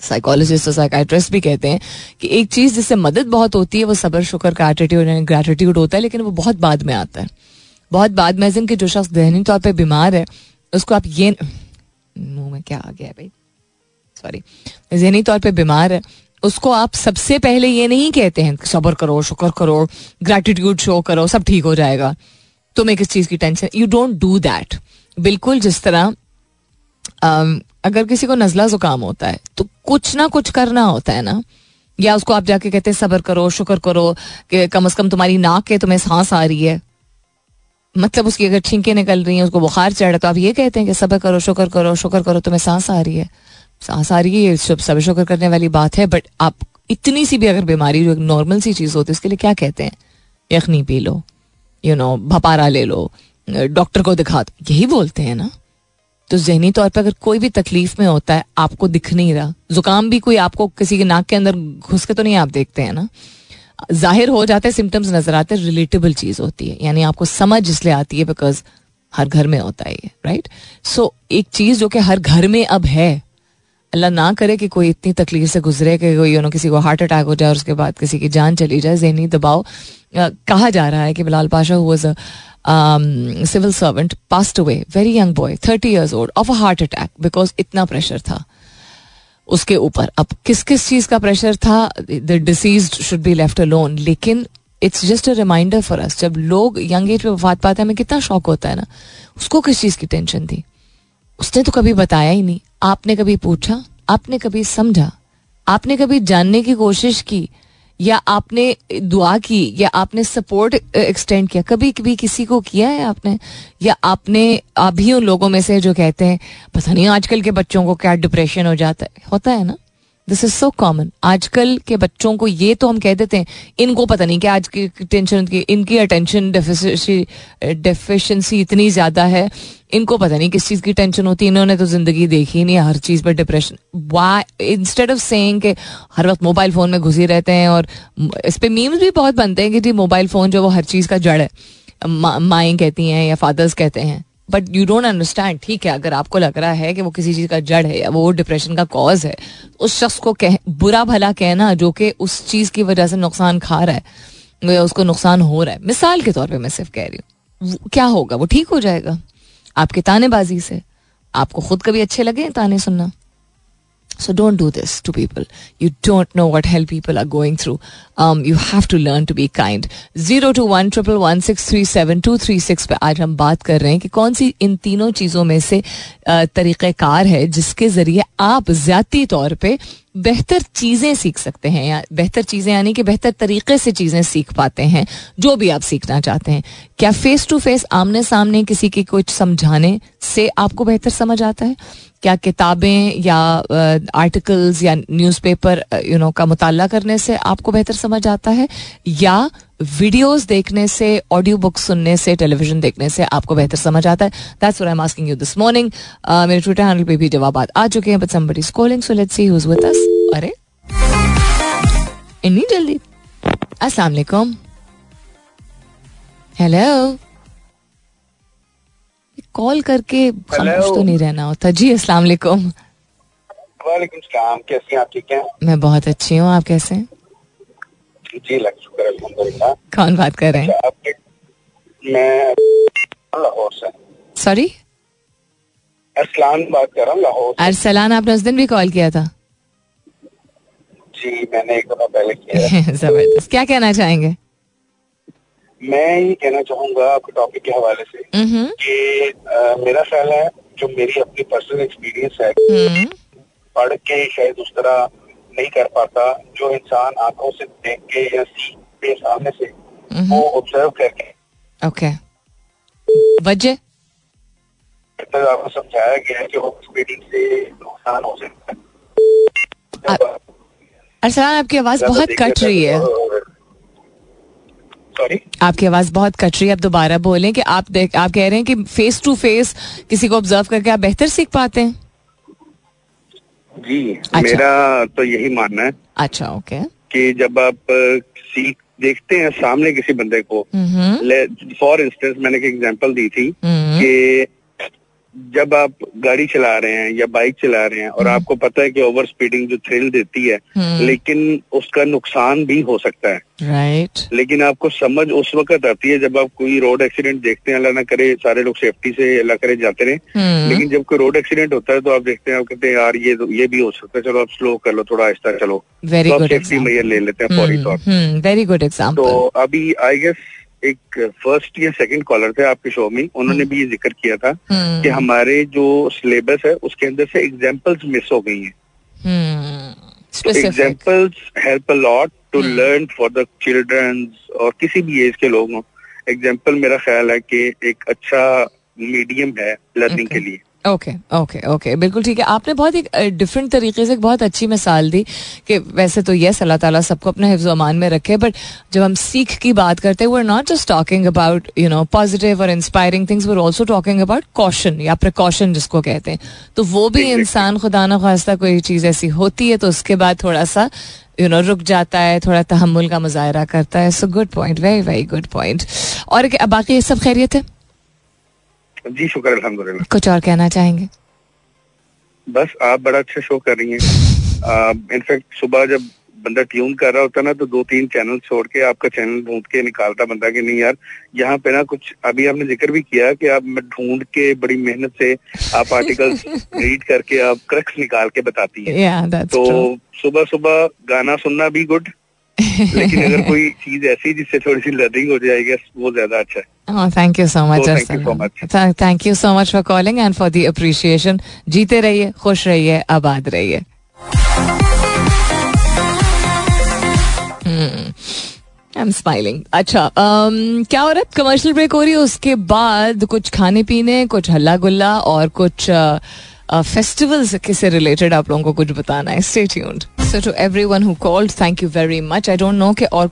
साइकोलॉजिस्ट और साइकाट्रिस्ट भी कहते हैं कि एक चीज़ जिससे मदद बहुत होती है, वो सबर, शुक्र का एटीट्यूड एंड ग्रेटिट्यूड होता है, लेकिन वो बहुत बाद में आता है। बहुत बाद में जिन कि जो शख्स जहनी तौर पर बीमार है, उसको आप ये मुँह में क्या आ गया भाई? सॉरी जहनी तौर पर बीमार है, उसको आप सबसे पहले ये नहीं कहते हैं, सबर करो, शुक्र करो ग्रेटिट्यूड शो करो, सब ठीक हो जाएगा। तुम्हें किस चीज़ की tension you don't do that बिल्कुल जिस तरह अगर किसी को नजला जुकाम होता है तो कुछ ना कुछ करना होता है ना। या उसको आप जाके कहते हैं, सबर करो, शुक्र करो, कि कम अज कम तुम्हारी नाक के तुम्हें सांस आ रही है। मतलब उसकी अगर छींके निकल रही है, उसको बुखार चढ़ तो आप ये कहते हैं कि, सबर करो, शुक्र करो शुक्र करो, तुम्हें सांस आ रही है। सांस आ रही है सबर शुक्र करने वाली बात है बट आप इतनी सी भी अगर बीमारी, जो एक नॉर्मल सी चीज़ होती है, उसके लिए क्या कहते हैं? यखनी पी लो यू नो भपारा ले लो डॉक्टर को दिखा यही बोलते हैं ना। तो जहनी तौर पर अगर कोई भी तकलीफ़ में होता है, आपको दिख नहीं रहा। जुकाम भी कोई आपको किसी के नाक के अंदर घुस के तो नहीं आप देखते हैं ना? ज़ाहिर हो जाते हैं सिम्टम्स नज़र आते हैं रिलेटेबल चीज़ होती है। यानी आपको समझ इसलिए आती है बिकॉज़ हर घर में होता है ये राइट सो एक चीज़ जो कि हर घर में अब है अल्लाह ना करे कि कोई इतनी तकलीफ़ से गुजरे कि कोई यू नो किसी को हार्ट अटैक हो जाए और उसके बाद किसी की जान चली जाए जहनी दबाव। कहा जा रहा है कि Bilal Pasha um, civil servant passed away, very young boy, 30 years old, of a heart attack because इतना प्रेशर था उसके ऊपर। अब किस किस चीज़ का प्रेशर था? The disease should be left alone लेकिन it's just a reminder for us जब लोग यंग एज में वफात पाते हैं हमें कितना शौक होता है ना उसको किस चीज़ की टेंशन थी? उसने तो कभी बताया ही नहीं। आपने कभी पूछा? आपने कभी समझा? आपने कभी जानने की कोशिश की? या आपने दुआ की? या आपने सपोर्ट एक्सटेंड किया? कभी कभी किसी को किया है आपने? या आपने अभी उन लोगों में से जो कहते हैं, पता नहीं आजकल के बच्चों को क्या डिप्रेशन हो जाता है? होता है ना? दिस इज़ सो कॉमन आजकल के बच्चों को ये तो हम कह देते हैं, इनको पता नहीं कि आज की टेंशन की, इनकी अटेंशन डेफिशिएंसी इतनी ज़्यादा है। इनको पता नहीं किस चीज़ की टेंशन होती है। इन्होंने तो ज़िंदगी देखी नहीं हर चीज़ पर depression why instead of saying के हर वक्त मोबाइल फ़ोन में घुसी रहते हैं और इस पर मीम्स भी बहुत बनते हैं कि जी मोबाइल फ़ोन जो वो हर चीज़ का जड़ है। माएँ कहती हैं या फादर्स कहते हैं। बट यू डोंट अंडरस्टैंड ठीक है, अगर आपको लग रहा है कि वो किसी चीज़ का जड़ है या वो डिप्रेशन का कॉज है, उस शख्स को कह, बुरा भला कहना जो कि उस चीज़ की वजह से नुकसान खा रहा है, या उसको नुकसान हो रहा है। मिसाल के तौर पर मैं सिर्फ़ कह रही हूँ क्या होगा? वो ठीक हो जाएगा? आपके तानेबाजी से, आपको खुद कभी अच्छे लगे ताने सुनना? So don't do this to people you don't know what help people are going through you have to learn to be kind zero two one triple one six three seven two three six पर आज हम बात कर रहे हैं कि कौन सी इन तीनों चीज़ों में से तरीक़ार है जिसके ज़रिए आप ज्याती तौर पर बेहतर चीज़ें सीख सकते हैं या बेहतर चीज़ें, यानी कि बेहतर तरीके से चीज़ें सीख पाते हैं, जो भी आप सीखना चाहते हैं। क्या फेस टू फेस आमने सामने किसी की कुछ समझाने से आपको बेहतर समझ आता है? क्या किताबें या आर्टिकल्स या न्यूज़पेपर यू नो का मुताला करने से आपको बेहतर समझ आता है? या वीडियोस देखने से ऑडियो बुक सुनने से टेलीविज़न देखने से आपको बेहतर समझ आता है। That's what I am asking you this morning मेरे ट्विटर हैंडल पे भी जवाब आ चुके हैं but somebody is calling so let's see who is with us अरे इतनी जल्दी। अस्सलाम वालेकुम। हेलो कॉल करके खामोश तो नहीं रहना होता। जी अस्सलाम वालेकुम। वालेकुम सलाम कैसी हैं आप? ठीक हैं? मैं बहुत अच्छी हूँ आप कैसे हैं? जी लग शुक्र अल्हम्दुलिल्लाह कौन बात कर रहे हैं? अच्छा, मैं लाहौर से सॉरी अरसलान बात कर रहा हूँ लाहौर अरसलान आपने उस दिन भी कॉल किया था? जी मैंने एक दफ़ा पहले किया। ज़बरदस्त। क्या कहना चाहेंगे? मैं ये कहना चाहूँगा आपके टॉपिक के हवाले से हम्म। कि मेरा ख्याल है जो मेरी अपनी पर्सनल एक्सपीरियंस है हम्म। पढ़ के शायद उस तरह नहीं कर पाता जो इंसान आँखों से देख के या सीख के सामने से वो ऑब्ज़र्व करके। ओके वजह? तो आपको समझाया गया है कि स्पीडिंग से नुकसान हो सकता है। अरसलान आपकी आवाज़ बहुत कट रही है। सॉरी आपकी आवाज़ बहुत कट रही है आप दोबारा बोलें कि आप देख आप कह रहे हैं कि फेस टू फेस किसी को ऑब्ज़र्व करके आप बेहतर सीख पाते हैं। जी अच्छा। मेरा तो यही मानना है अच्छा ओके। कि जब आप सीख देखते हैं सामने किसी बंदे को हम्म। फॉर इंस्टेंस मैंने एक एग्जांपल दी थी हम्म। कि जब आप गाड़ी चला रहे हैं या बाइक चला रहे हैं और आपको पता है कि ओवर स्पीडिंग जो थ्रिल देती है हम्म। लेकिन उसका नुकसान भी हो सकता है। राइट लेकिन आपको समझ उस वक्त आती है जब आप कोई रोड एक्सीडेंट देखते हैं अल्लाह ना करे सारे लोग सेफ्टी से अल्लाह करे जाते रहे। हम्म। लेकिन जब कोई रोड एक्सीडेंट होता है तो आप देखते हैं आप कहते हैं यार ये ये भी हो सकता है चलो आप स्लो कर लो थोड़ा आहिस्ता चलो। वेरी तो गुड सेफ्टी मैयर ले लेते हैं फौरी तौर वेरी गुड एग्ज़ाम्पल तो अभी आई गेस एक फ़र्स्ट या सेकंड कॉलर थे आपके शो में उन्होंने भी ये ज़िक्र किया था कि हमारे जो सिलेबस है उसके अंदर से एग्जाम्पल्स मिस हो गई हैं। तो specific examples help a lot to learn for the children और किसी भी एज के लोग। हों एग्ज़ाम्पल मेरा ख्याल है कि एक अच्छा मीडियम है लर्निंग Okay. के लिए। ओके ओके ओके बिल्कुल ठीक है। आपने बहुत एक डिफरेंट तरीके से एक बहुत अच्छी मिसाल दी कि वैसे तो यस अल्लाह ताला सबको अपने हिफ्ज अमान में रखे बट जब हम सीख की बात करते हैं we are not just talking about you know positive और inspiring things we are also talking about caution या प्रिकॉशन जिसको कहते हैं। तो वो भी इंसान खुदा न खास्ता कोई चीज़ ऐसी होती है तो उसके बाद थोड़ा सा यू नो रुक जाता है थोड़ा तहमुल का मुजाहरा करता है। So good point very very good point और बाकी ये सब खैरियत है? जी शुक्र अल्हम्दुलिल्लाह। कुछ और कहना चाहेंगे? बस आप बड़ा अच्छा शो कर रही हैं। इनफैक्ट सुबह जब बंदा ट्यून कर रहा होता ना तो दो तीन चैनल छोड़ के आपका चैनल ढूंढ के निकालता बंदा कि नहीं यार यहाँ पे ना कुछ अभी आपने ज़िक्र भी किया कि आप मैं ढूंढ के बड़ी मेहनत से आप आर्टिकल्स रीड करके आप क्रक्स निकाल के बताती हैं। दैट्स तो सुबह सुबह गाना सुनना भी गुड लेकिन अगर कोई चीज़ ऐसी जिससे थोड़ी सी लर्निंग हो जाएगी वो ज़्यादा अच्छा है so Arsalan. much. Th- Thank you so much for calling and for the appreciation. जीते रहिए खुश रहिए आबाद रहिए आई एम स्माइलिंग अच्छा um, क्या हो रहा है कमर्शियल ब्रेक हो रही है उसके बाद कुछ खाने पीने कुछ हल्ला गुल्ला और कुछ फेस्टिवल्स uh, से रिलेटेड आप लोगों को कुछ बताना है। Stay tuned so to everyone who called thank you very much I don't know कि और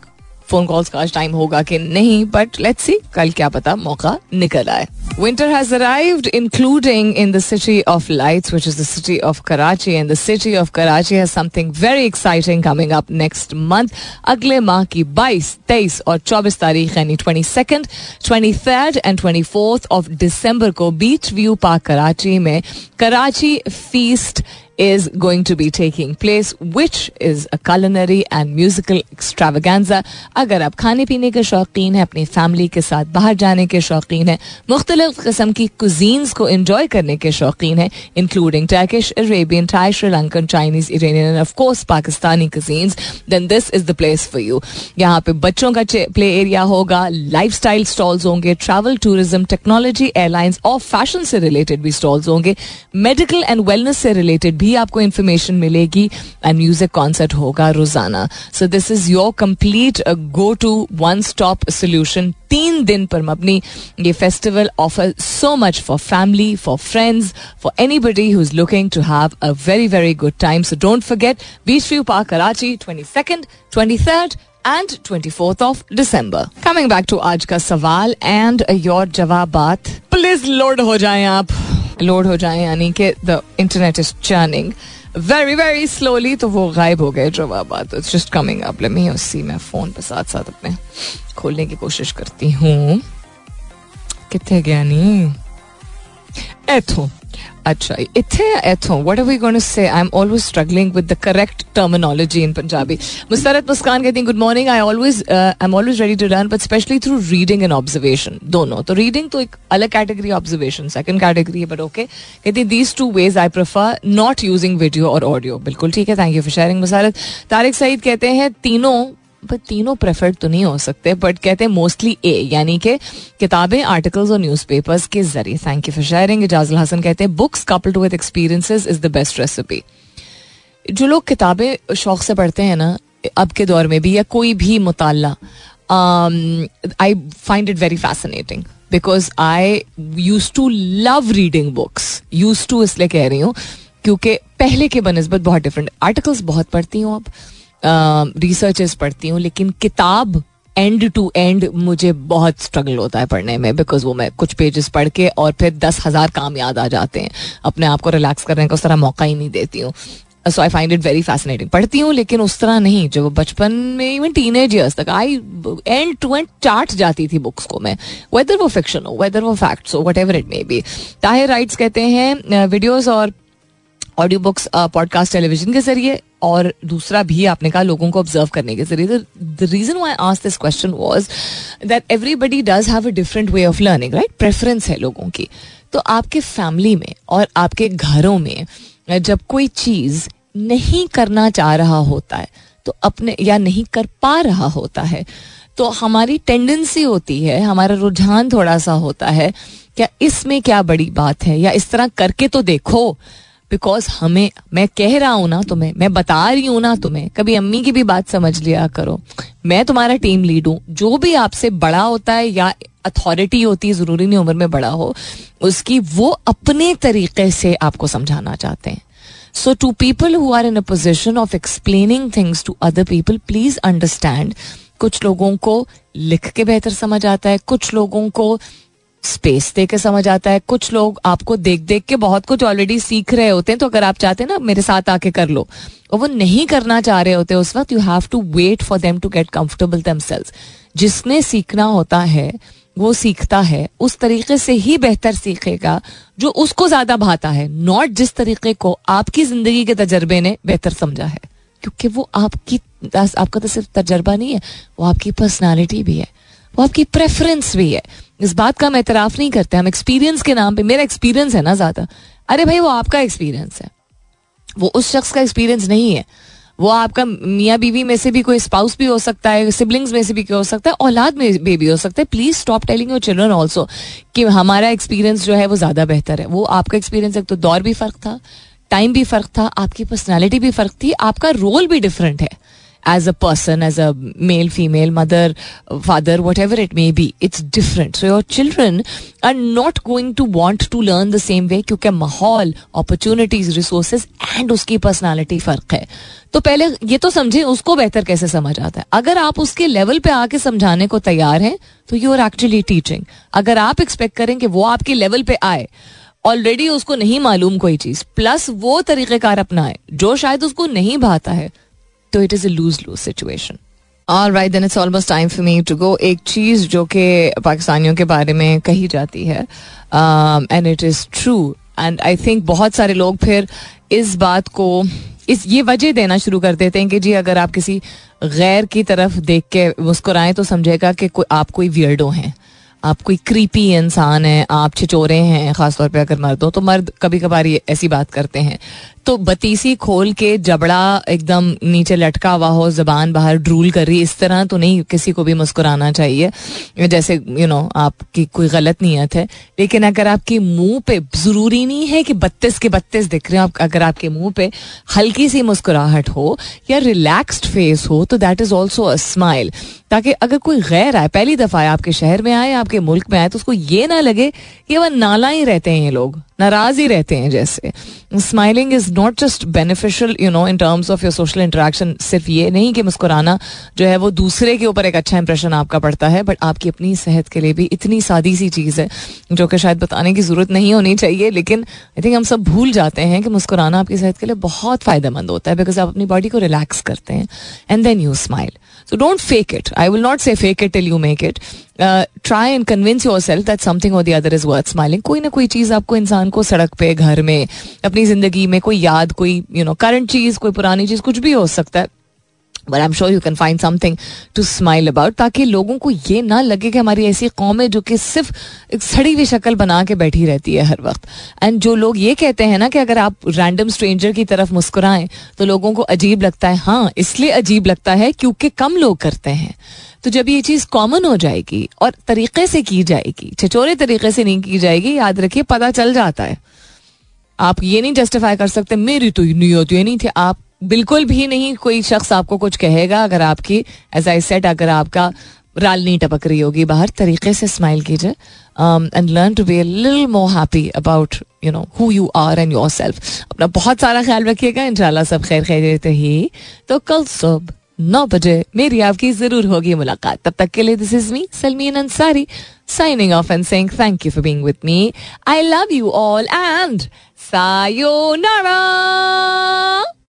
फ़ोन कॉल्स का आज टाइम होगा कि नहीं बट लेट्स सी कल क्या पता मौका निकल आए। Winter has arrived including in the city of lights which is the city of Karachi and the city of Karachi has something very exciting coming up next month अगले माह की 22 23 और 24 तारीख, यानी 22nd 23rd and 24th of December को beach view park Karachi में Karachi feast is going to be taking place, which is a culinary and musical extravaganza. अगर आप खाने पीने के शौकीन हैं अपनी फैमिली के साथ बाहर जाने के शौकीन हैं मुख्तलिफ़ किस्म की कुजीन्स को इंजॉय करने के शौकीन हैं including Turkish Arabian Thai Sri Lankan Chinese Iranian and of course Pakistani cuisines then this is the place for you यहाँ पे बच्चों का प्ले एरिया होगा लाइफ स्टाइल स्टॉल्स होंगे ट्रैवल टूरिज़्म टेक्नोलॉजी एयरलाइंस और फ़ैशन से रिलेटेड भी stalls होंगे मेडिकल एंड वेलनेस से रिलेटेड भी आपको इन्फॉर्मेशन मिलेगी एंड म्यूज़िक कॉन्सर्ट होगा रोज़ाना। So this is your complete go to one stop solution तीन दिन पर मबनी ये festival offer so much for family for friends for anybody who is looking to have a very very good time so don't forget beach view park Karachi twenty second twenty third and twenty fourth of December coming back to आज का सवाल and your जवाबात please load हो जाए आप। Load हो जाए यानी कि the internet is churning very very slowly तो वो गायब हो गए जवाब it's just coming up let me see मैं फ़ोन पे साथ साथ अपने खोलने की कोशिश करती हूँ कितने गया नहीं एथो अच्छा इथे एथो what are we going to say I am always struggling with the correct terminology in Punjabi Mustarat Muskan कहती good morning I always I am always ready to learn but specially through reading and observation दोनों तो reading तो एक अलग category observation second category है but okay कहती these two ways I prefer not using video और audio बिल्कुल ठीक है thank you for sharing Musarrat Tariq Saeed कहते हैं, तीनों बट तीनों प्रेफर्ड तो नहीं हो सकते बट कहते हैं मोस्टली ए यानी कि किताबें आर्टिकल्स और न्यूज़पेपर्स के ज़रिए। Thank you for sharing Ijazul Hasan कहते हैं books coupled with experiences is the best recipe जो लोग किताबें शौक से पढ़ते हैं ना, अब के दौर में भी या कोई भी मुताला I find it very fascinating because I use to love reading books use to इसलिए कह रही हूँ, क्योंकि पहले के बनस्बत बहुत डिफरेंट आर्टिकल्स बहुत पढ़ती हूँ अब। रिसर्चेस पढ़ती हूँ, लेकिन किताब एंड टू एंड मुझे बहुत स्ट्रगल होता है पढ़ने में बिकॉज़ वो मैं कुछ पेजेस पढ़ के और फिर दस हज़ार काम याद आ जाते हैं। अपने आप को रिलैक्स करने का उस तरह मौका ही नहीं देती हूँ। So I find it very fascinating पढ़ती हूँ, लेकिन उस तरह नहीं। जब बचपन में इवन टीन एज ईयर्स तक I and to and chart जाती थी बुक्स को मैं। वेदर वो फिक्शन हो वेदर वो फैक्ट्स हो whatever it may be Tahir writes कहते हैं वीडियोज़ और ऑडियो बुक्स पॉडकास्ट टेलीविज़न के ज़रिए और दूसरा भी आपने कहा लोगों को ऑब्ज़र्व करने के ज़रिए। The reason why ask this question was that everybody does have a different way of learning right preference है लोगों की। तो आपके फैमिली में और आपके घरों में जब कोई चीज़ नहीं करना चाह रहा होता है तो अपने, या नहीं कर पा रहा होता है तो हमारी टेंडेंसी होती है, हमारा रुझान थोड़ा सा होता है, क्या इसमें क्या बड़ी बात है, या इस तरह करके तो देखो बिकॉज़ हमें, मैं कह रहा हूँ ना तुम्हें, मैं बता रही हूँ ना तुम्हें, कभी अम्मी की भी बात समझ लिया करो। मैं तुम्हारा टीम लीड हूँ। जो भी आपसे बड़ा होता है या अथॉरिटी होती है, ज़रूरी नहीं उम्र में बड़ा हो, उसकी वो अपने तरीके से आपको समझाना चाहते हैं। So to people who are in a position of explaining things to other people please understand कुछ लोगों को लिख के बेहतर समझ आता है, कुछ लोगों को स्पेस दे के समझ आता है। कुछ लोग आपको देख देख के बहुत कुछ ऑलरेडी सीख रहे होते हैं तो अगर आप चाहते हैं ना, मेरे साथ आके कर लो। और वो नहीं करना चाह रहे होते उस वक्त you have to wait for them to get comfortable दम जिसने सीखना होता है, वो सीखता है, उस तरीके से ही बेहतर सीखेगा, जो उसको ज़्यादा भाता है। नॉट जिस तरीके को आपकी ज़िंदगी के तजर्बे ने बेहतर समझा है। क्योंकि वो आपकी, आपका तो सिर्फ़ तजर्बा नहीं है, वो आपकी पर्सनालिटी भी है। वो आपकी प्रेफरेंस भी है। इस बात का हम एतराफ नहीं करते, हम एक्सपीरियंस के नाम पे, मेरा एक्सपीरियंस है ना ज़्यादा। अरे भाई, वो आपका एक्सपीरियंस है। वो उस शख्स का एक्सपीरियंस नहीं है। वो आपका मियाँ बीवी में से भी कोई स्पाउस भी हो सकता है सिबलिंग्स में से भी हो सकता है, औलाद में भी हो सकता है। Please stop telling your children also कि हमारा एक्सपीरियंस जो है वो ज़्यादा बेहतर है। वो आपका एक्सपीरियंस एक तो दौर भी फ़र्क था टाइम भी फ़र्क था, आपकी पर्सनैलिटी भी फ़र्क थी, आपका रोल भी डिफरेंट है। As a person, as a male, female, mother, father, whatever it may be. It's different. So your children are not going to want to learn the same way क्योंकि माहौल opportunities resources and उसकी personality फ़र्क है तो पहले ये तो समझे उसको बेहतर कैसे समझ आता है अगर आप उसके लेवल पे आके समझाने को तैयार हैं तो यू आर एक्चुअली टीचिंग अगर आप एक्सपेक्ट करें कि वो आपके लेवल पे आए ऑलरेडी उसको नहीं मालूम कोई चीज़ प्लस वो तरीक़ेकार अपनाए जो शायद उसको नहीं भाता है तो it is a lose lose situation all right then it's almost time for me to go एक चीज़ जो कि पाकिस्तानियों के बारे में कही जाती है and it is true and I think बहुत सारे लोग फिर इस बात को, इस, ये वजह देना शुरू कर देते हैं कि जी अगर आप किसी गैर की तरफ़ देख के मुस्कुराएँ तो समझेगा कि कोई, आप कोई वियर्डो हैं। आप कोई क्रीपी इंसान है, आप छिचोरे हैं, खासतौर पे अगर मर्द हो तो मर्द कभी कभार ये ऐसी बात करते हैं। तो बतीसी खोल के जबड़ा एकदम नीचे लटका हुआ हो जबान बाहर ड्रूल कर रही इस तरह तो नहीं किसी को भी मुस्कुराना चाहिए। जैसे यू you नो know, आपकी कोई गलत नीयत है। लेकिन अगर आपके मुँह पे ज़रूरी नहीं है कि बत्तीस के बत्तीस दिख रहे हो आप अगर आपके मुँह पे हल्की सी मुस्कुराहट हो या रिलैक्स्ड फेस हो तो that is also a smile ताकि अगर कोई गैर आए पहली दफ़ा आए आपके शहर में आए आपके मुल्क में आए तो उसको ये ना लगे कि वह नाला ही रहते हैं ये लोग। नाराज़ ही रहते हैं जैसे। Smiling is not just beneficial you know in terms of your social interaction सिर्फ़ ये नहीं कि मुस्कुराना जो है वो दूसरे के ऊपर एक अच्छा इंप्रेशन आपका पड़ता है बट आपकी अपनी सेहत के लिए भी इतनी सादी सी चीज़ है, जो कि शायद बताने की ज़रूरत नहीं होनी चाहिए, लेकिन आई थिंक हम सब भूल जाते हैं कि मुस्कुराना आपकी सेहत के लिए बहुत फ़ायदेमंद होता है बिकॉज़ आप अपनी बॉडी को रिलैक्स करते हैं and then you smile so don't fake it I will not say fake it till you make it try and convince yourself that something और the other is worth smiling कोई ना कोई चीज़ आपको इंसान को सड़क पे, घर में, अपनी ज़िंदगी में कोई याद, कोई यू नो करंट चीज़, कोई पुरानी चीज़, कुछ भी हो सकता है। But I am sure you can find something to smile about ताकि लोगों को ये ना लगे कि हमारी ऐसी कौम है जो कि सिर्फ़ एक सड़ी हुई शक्ल बना के बैठी रहती है हर वक्त। एंड जो लोग ये कहते हैं ना कि अगर आप रैंडम स्ट्रेंजर की तरफ़ मुस्कुराएँ तो लोगों को अजीब लगता है। हाँ इसलिए अजीब लगता है क्योंकि कम लोग करते हैं। तो जब ये चीज़ कॉमन हो जाएगी और तरीके से की जाएगी छचोरे तरीके से नहीं की जाएगी, याद रखिए, पता चल जाता है। आप ये नहीं जस्टिफाई कर सकते, मेरी तो नहीं होती, ये नहीं थे, आप बिल्कुल भी नहीं, कोई शख्स आपको कुछ कहेगा अगर आपकी एज आई सेट अगर आपका राल नहीं टपक रही होगी बाहर, तरीके से स्माइल कीजिए and learn to be lil more happy about you know who you are and yourself अपना बहुत सारा ख्याल रखिएगा, इंशाल्लाह सब खैर खैरियत ही। तो कल सुबह नौ बजे मेरी आपकी ज़रूर होगी मुलाकात। तब तक के लिए this is me Salmeen Ansari signing off and saying thank you for being with me I love you all and sayonara